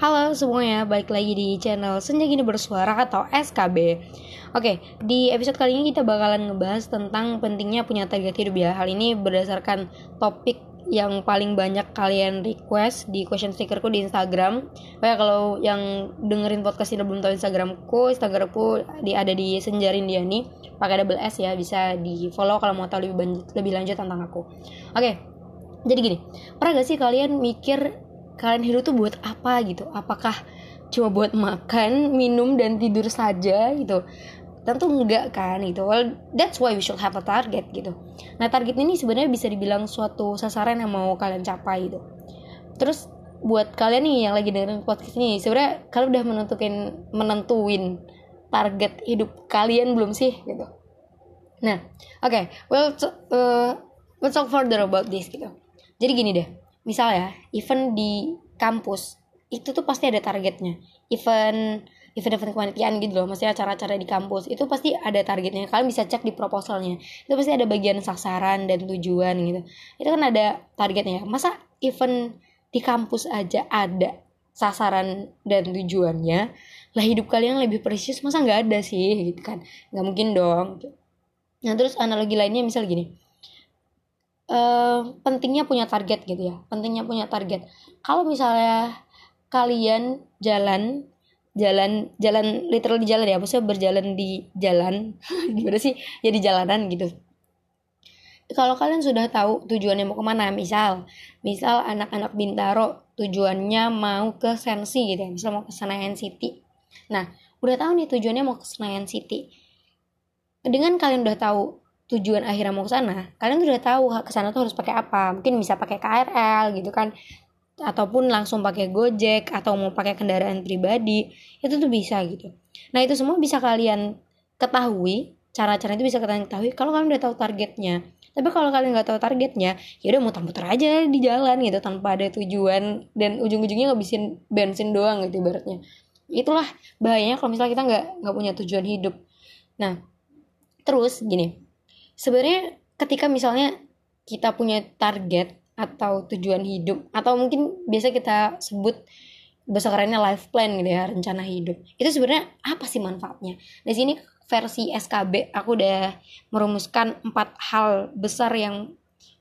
Halo semuanya, balik lagi di channel Senja Gini Bersuara atau SKB Oke, di episode kali ini kita bakalan ngebahas tentang pentingnya punya target hidup ya. Hal ini berdasarkan topik yang paling banyak kalian request di question stickerku di Instagram. Kayak kalau yang dengerin podcast ini belum tahu Instagramku Instagramku di, ada di Senjarin Diani pakai double S ya bisa di follow kalau mau tahu lebih, lebih lanjut tentang aku. Oke, jadi gini, pernah gak sih kalian mikir kalian hidup tuh buat apa gitu? Apakah cuma buat makan minum dan tidur saja gitu? Tentu enggak kan gitu. Well that's why we should have a target gitu. Nah target ini sebenarnya bisa dibilang suatu sasaran yang mau kalian capai gitu. Terus buat kalian nih yang lagi dengerin podcast ini sebenarnya kalian udah menentuin menentuin target hidup kalian belum sih gitu? Nah oke. Okay, well uh, let's talk further about this gitu. Jadi gini deh misalnya event di kampus itu tuh pasti ada targetnya. Event event-event kepanitiaan gitu loh maksudnya acara-acara di kampus itu pasti ada targetnya. Kalian bisa cek di proposalnya. Itu pasti ada bagian sasaran dan tujuan gitu. Itu kan ada targetnya. Masa event di kampus aja ada sasaran dan tujuannya? Lah hidup kalian lebih precious masa nggak ada sih? Gitu kan. Nggak mungkin dong. Nah terus analogi lainnya misal gini uh, pentingnya punya target gitu ya pentingnya punya target. Kalau misalnya kalian jalan jalan jalan literal di jalan ya maksudnya berjalan di jalan gimana sih? Ya di jalanan gitu. Kalau kalian sudah tahu tujuannya mau ke mana misal misal anak-anak Bintaro tujuannya mau ke Sensi gitu ya misal mau ke Senayan City. Nah udah tahu nih tujuannya mau ke Senayan City. Dengan kalian udah tahu tujuan akhirnya mau ke sana. Kalian udah tahu ke sana tuh harus pakai apa. Mungkin bisa pakai KRL gitu kan. Ataupun langsung pakai Gojek atau mau pakai kendaraan pribadi. Itu tuh bisa gitu. Nah itu semua bisa kalian ketahui. Cara-cara itu bisa kalian ketahui kalau kalian udah tahu targetnya. Tapi kalau kalian nggak tahu targetnya ya udah muter-muter aja di jalan gitu tanpa ada tujuan dan ujung-ujungnya ngabisin bensin doang gitu ibaratnya. Itulah bahayanya kalau misalnya kita nggak nggak punya tujuan hidup. Nah terus gini sebenarnya ketika misalnya kita punya target atau tujuan hidup atau mungkin biasa kita sebut bahasa kerennya life plan gitu ya rencana hidup itu sebenarnya apa sih manfaatnya? Di sini versi SKB aku udah merumuskan empat hal besar yang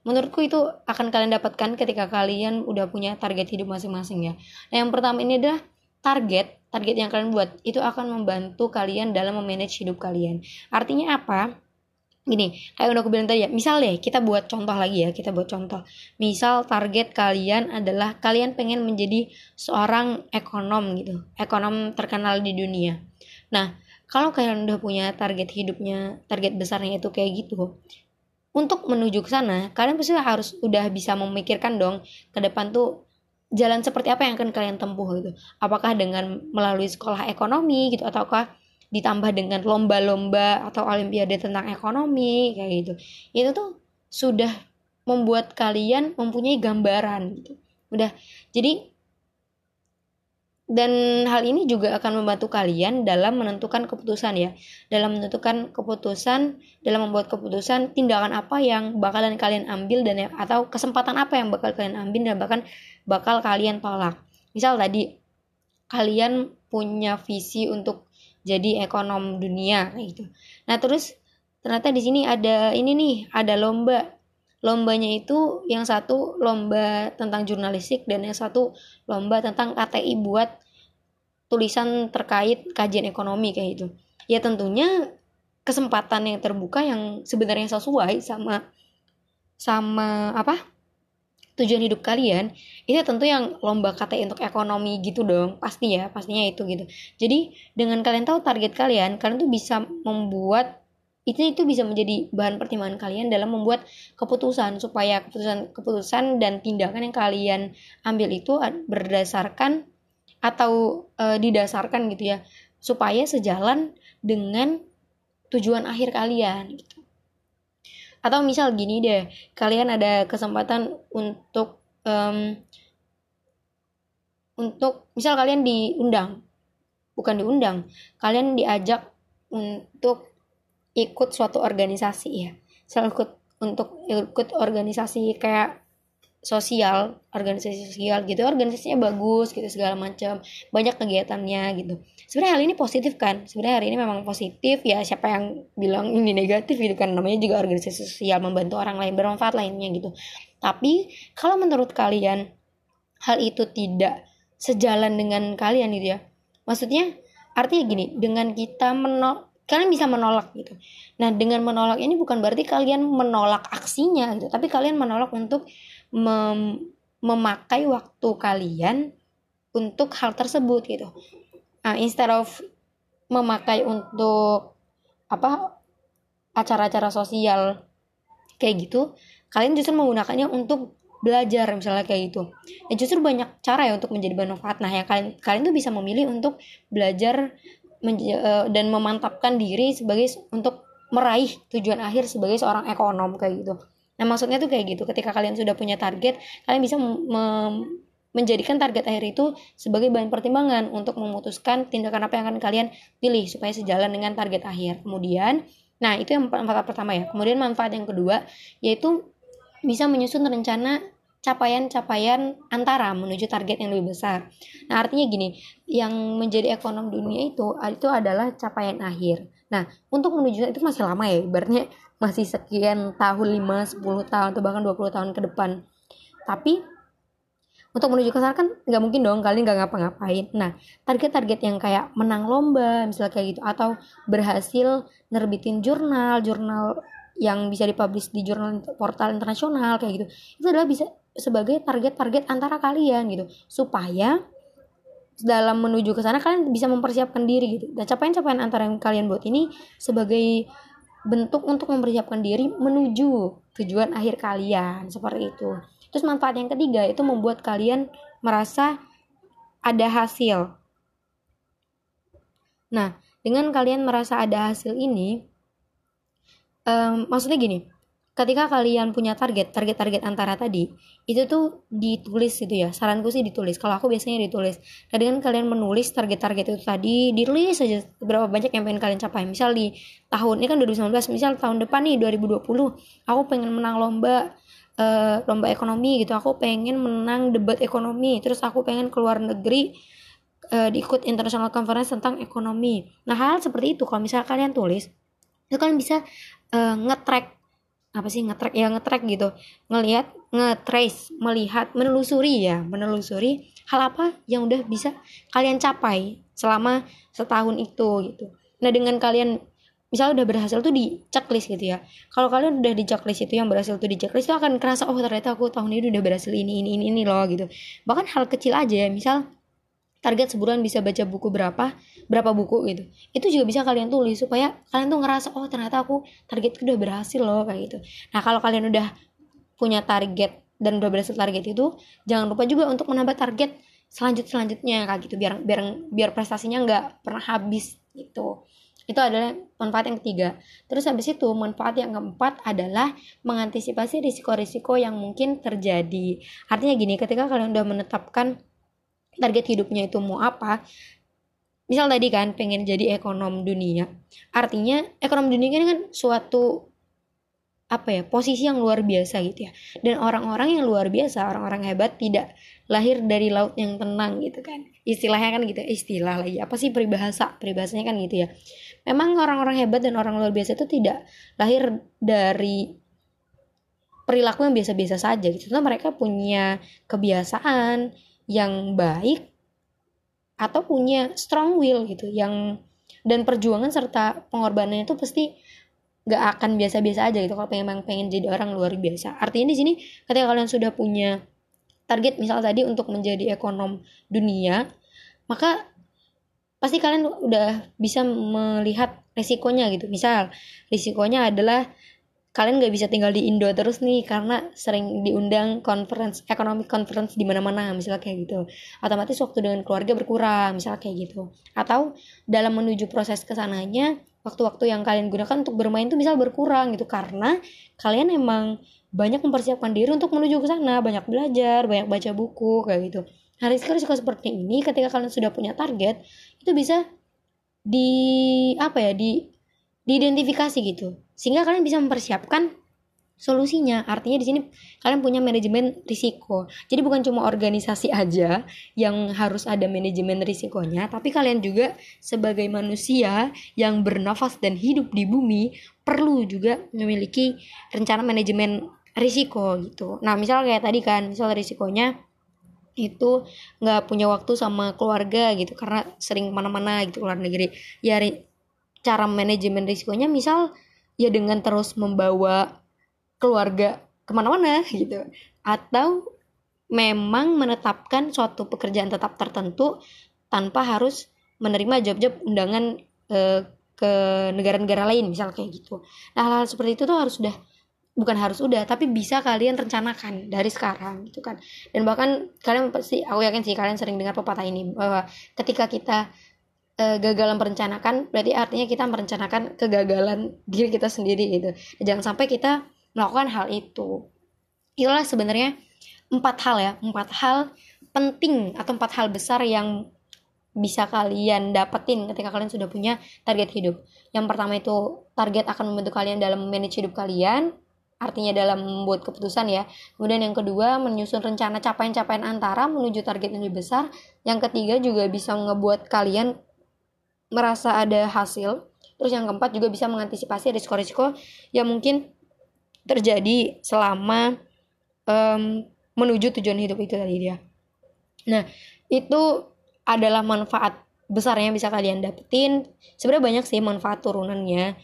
menurutku itu akan kalian dapatkan ketika kalian udah punya target hidup masing-masing ya. Nah yang pertama ini adalah target target yang kalian buat itu akan membantu kalian dalam memanage hidup kalian. Artinya apa gini kayak udah aku bilang tadi ya misal deh kita buat contoh lagi ya kita buat contoh. Misal target kalian adalah kalian pengen menjadi seorang ekonom gitu ekonom terkenal di dunia. Nah kalau kalian udah punya target hidupnya target besarnya itu kayak gitu untuk menuju ke sana kalian pasti harus udah bisa memikirkan dong ke depan tuh jalan seperti apa yang akan kalian tempuh gitu. Apakah dengan melalui sekolah ekonomi gitu ataukah ditambah dengan lomba-lomba atau olimpiade tentang ekonomi kayak gitu. Itu tuh sudah membuat kalian mempunyai gambaran gitu. Udah jadi dan hal ini juga akan membantu kalian dalam menentukan keputusan ya. Dalam menentukan keputusan dalam membuat keputusan tindakan apa yang bakalan kalian ambil dan atau kesempatan apa yang bakal kalian ambil dan bahkan bakal kalian tolak. Misal tadi kalian punya visi untuk jadi ekonom dunia gitu. Nah terus ternyata di sini ada ini nih ada lomba. Lombanya itu yang satu lomba tentang jurnalistik dan yang satu lomba tentang KTI buat tulisan terkait kajian ekonomi kayak gitu. Ya tentunya kesempatan yang terbuka yang sebenarnya sesuai sama sama apa tujuan hidup kalian itu tentu yang lomba KTI untuk ekonomi gitu dong pasti ya pastinya itu gitu. Jadi dengan kalian tahu target kalian kalian tuh bisa membuat itu itu bisa menjadi bahan pertimbangan kalian dalam membuat keputusan supaya keputusan keputusan dan tindakan yang kalian ambil itu berdasarkan atau e, didasarkan gitu ya supaya sejalan dengan tujuan akhir kalian gitu atau misal gini deh kalian ada kesempatan untuk um, untuk misal kalian diundang bukan diundang kalian diajak untuk ikut suatu organisasi ya. Misal ikut untuk ikut organisasi kayak sosial organisasi sosial gitu. Organisasinya bagus gitu segala macam. Banyak kegiatannya gitu. Sebenarnya hal ini positif kan? Sebenarnya hari ini memang positif. Ya siapa yang bilang ini negatif gitu kan? Namanya juga organisasi sosial membantu orang lain bermanfaat lainnya gitu. Tapi kalau menurut kalian hal itu tidak sejalan dengan kalian gitu ya? Maksudnya artinya gini dengan kita menolak kalian bisa menolak gitu. Nah dengan menolak ini bukan berarti kalian menolak aksinya gitu tapi kalian menolak untuk mem memakai waktu kalian untuk hal tersebut gitu. Nah, instead of memakai untuk apa acara-acara sosial kayak gitu, kalian justru menggunakannya untuk belajar misalnya kayak gitu. Ya justru banyak cara ya untuk menjadi bermanfaat. Nah, yang kalian kalian tuh bisa memilih untuk belajar uh, dan memantapkan diri sebagai untuk meraih tujuan akhir sebagai seorang ekonom kayak gitu. Nah, maksudnya tuh kayak gitu. Ketika kalian sudah punya target, kalian bisa menjadikan target akhir itu sebagai bahan pertimbangan untuk memutuskan tindakan apa yang akan kalian pilih supaya sejalan dengan target akhir. Kemudian, nah itu yang manfaat pertama ya. Kemudian manfaat yang kedua yaitu bisa menyusun rencana capaian-capaian antara menuju target yang lebih besar. Nah, artinya gini, yang menjadi ekonom dunia itu itu adalah capaian akhir. Nah, untuk menuju itu masih lama ya, ibaratnya masih sekian tahun 5, 10 tahun atau bahkan 20 tahun ke depan. Tapi untuk menuju ke sana kan nggak mungkin dong kalian nggak ngapa-ngapain. Nah, target-target yang kayak menang lomba misalnya kayak gitu atau berhasil nerbitin jurnal, jurnal yang bisa dipublish di jurnal portal internasional kayak gitu. Itu adalah bisa sebagai target-target antara kalian gitu. Supaya dalam menuju ke sana kalian bisa mempersiapkan diri gitu. Dan capaian-capaian antara yang kalian buat ini sebagai bentuk untuk mempersiapkan diri menuju tujuan akhir kalian seperti itu. Terus manfaat yang ketiga itu membuat kalian merasa ada hasil. Nah dengan kalian merasa ada hasil ini um, maksudnya gini ketika kalian punya target target-target antara tadi itu tuh ditulis gitu ya. Saranku sih ditulis. Kalau aku biasanya ditulis. Nah dengan kalian menulis target-target itu tadi ditulis saja berapa banyak yang pengen kalian capai. Misal di tahun ini kan 2019 misal tahun depan nih 2020 aku pengen menang lomba uh, lomba ekonomi gitu. Aku pengen menang debat ekonomi. Terus aku pengen keluar negeri uh, diikut international conference tentang ekonomi. Nah hal seperti itu. Kalau misal kalian tulis itu kalian bisa uh, nge-track apa sih ngetrack ya ngetrack gitu. Ngelihat ngetrace melihat menelusuri ya menelusuri hal apa yang udah bisa kalian capai selama setahun itu gitu. Nah dengan kalian misalnya udah berhasil tuh di checklist gitu ya. Kalau kalian udah di checklist itu yang berhasil tuh di checklist itu akan kerasa oh ternyata aku tahun ini udah berhasil ini ini ini, ini loh gitu. Bahkan hal kecil aja ya misal target sebulan bisa baca buku berapa berapa buku gitu. Itu juga bisa kalian tulis supaya kalian tuh ngerasa oh ternyata aku target udah berhasil loh kayak gitu. Nah kalau kalian udah punya target dan udah berhasil target itu jangan lupa juga untuk menambah target selanjut selanjutnya kayak gitu. Biar biar biar prestasinya nggak pernah habis gitu. Itu adalah manfaat yang ketiga. Terus habis itu manfaat yang keempat adalah mengantisipasi risiko-risiko yang mungkin terjadi. Artinya gini ketika kalian udah menetapkan target hidupnya itu mau apa. Misal tadi kan pengen jadi ekonom dunia. Artinya ekonom dunia kan suatu apa ya posisi yang luar biasa gitu ya. Dan orang-orang yang luar biasa orang-orang hebat tidak lahir dari laut yang tenang gitu kan. Istilahnya kan gitu istilah lagi apa sih peribahasa? Peribahasanya kan gitu ya. Memang orang-orang hebat dan orang luar biasa itu tidak lahir dari perilaku yang biasa-biasa saja gitu. Tentu mereka punya kebiasaan yang baik atau punya strong will gitu yang dan perjuangan serta pengorbanan itu pasti gak akan biasa-biasa aja gitu. Kalau memang pengen jadi orang luar biasa. Artinya di sini ketika kalian sudah punya target misal tadi untuk menjadi ekonom dunia maka pasti kalian udah bisa melihat resikonya gitu. Misal risikonya adalah kalian nggak bisa tinggal di Indo terus nih karena sering diundang conference economic conference di mana-mana misalnya kayak gitu. Otomatis waktu dengan keluarga berkurang misalnya kayak gitu. Atau dalam menuju proses ke sananya waktu-waktu yang kalian gunakan untuk bermain tuh misal berkurang gitu. Karena kalian emang banyak mempersiapkan diri untuk menuju ke sana. Banyak belajar banyak baca buku kayak gitu. Hari sekarang suka seperti ini ketika kalian sudah punya target itu bisa di apa ya di diidentifikasi gitu sehingga kalian bisa mempersiapkan solusinya. Artinya di sini kalian punya manajemen risiko. Jadi bukan cuma organisasi aja yang harus ada manajemen risikonya tapi kalian juga sebagai manusia yang bernafas dan hidup di bumi perlu juga memiliki rencana manajemen risiko gitu. Nah misal kayak tadi kan misal risikonya itu nggak punya waktu sama keluarga gitu karena sering ke mana-mana gitu luar negeri. Ya cara manajemen risikonya misal ya dengan terus membawa keluarga ke mana-mana gitu. Atau memang menetapkan suatu pekerjaan tetap tertentu tanpa harus menerima job-job undangan e, ke negara-negara lain misal kayak gitu. Nah hal, hal seperti itu tuh harus sudah bukan harus udah tapi bisa kalian rencanakan dari sekarang gitu kan. Dan bahkan kalian pasti aku yakin sih kalian sering dengar pepatah ini bahwa ketika kita gagal merencanakan berarti artinya kita merencanakan kegagalan diri kita sendiri gitu jangan sampai kita melakukan hal itu itulah sebenarnya empat hal ya empat hal penting atau empat hal besar yang bisa kalian dapetin ketika kalian sudah punya target hidup yang pertama itu target akan membantu kalian dalam manage hidup kalian artinya dalam membuat keputusan ya. Kemudian yang kedua menyusun rencana capaian-capaian antara menuju target yang lebih besar. Yang ketiga juga bisa ngebuat kalian merasa ada hasil. Terus yang keempat juga bisa mengantisipasi risiko-risiko yang mungkin terjadi selama um, menuju tujuan hidup itu tadi dia. Nah, itu adalah manfaat besar yang bisa kalian dapetin. Sebenarnya banyak sih manfaat turunannya.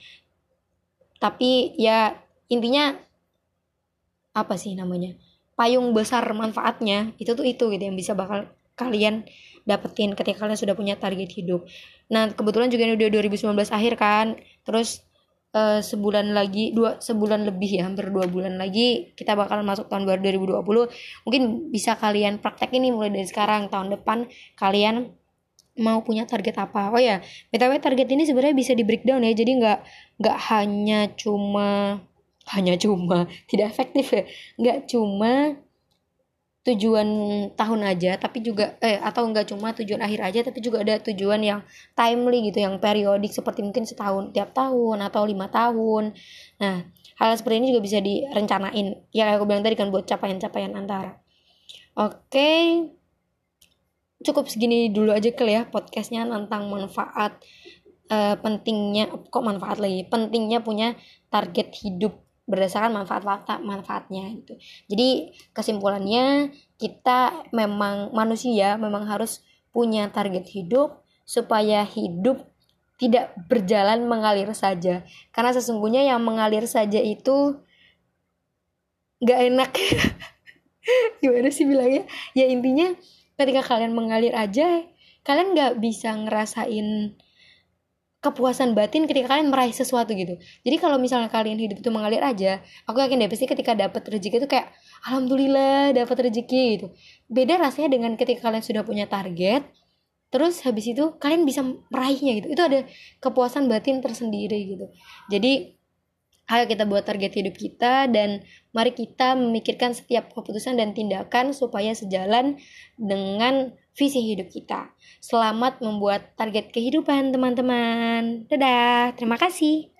Tapi ya intinya apa sih namanya? Payung besar manfaatnya itu tuh itu gitu yang bisa bakal kalian dapetin ketika kalian sudah punya target hidup. Nah, kebetulan juga ini udah 2019 akhir kan. Terus uh, sebulan lagi dua sebulan lebih ya hampir dua bulan lagi kita bakal masuk tahun baru 2020 mungkin bisa kalian praktek ini mulai dari sekarang tahun depan kalian mau punya target apa. Oh ya btw target ini sebenarnya bisa di breakdown ya jadi nggak nggak hanya cuma hanya cuma tidak efektif ya. Nggak cuma tujuan tahun aja tapi juga eh atau enggak cuma tujuan akhir aja tapi juga ada tujuan yang timely gitu yang periodik seperti mungkin setahun tiap tahun atau lima tahun. Nah hal seperti ini juga bisa direncanain. Ya kayak aku bilang tadi kan buat capaian-capaian antara. Oke. Cukup segini dulu aja kali ya podcastnya tentang manfaat uh, pentingnya kok manfaat lagi? Pentingnya punya target hidup berdasarkan manfaat manfaatnya gitu. Jadi kesimpulannya kita memang manusia memang harus punya target hidup supaya hidup tidak berjalan mengalir saja. Karena sesungguhnya yang mengalir saja itu nggak enak. Gimana sih bilangnya? Ya intinya ketika kalian mengalir aja, kalian nggak bisa ngerasain kepuasan batin ketika kalian meraih sesuatu gitu. Jadi kalau misalnya kalian hidup itu mengalir aja, aku yakin deh pasti ketika dapat rezeki itu kayak alhamdulillah dapat rezeki gitu. Beda rasanya dengan ketika kalian sudah punya target, terus habis itu kalian bisa meraihnya gitu. Itu ada kepuasan batin tersendiri gitu. Jadi ayo kita buat target hidup kita dan mari kita memikirkan setiap keputusan dan tindakan supaya sejalan dengan visi hidup kita. Selamat membuat target kehidupan teman-teman. Dadah, terima kasih.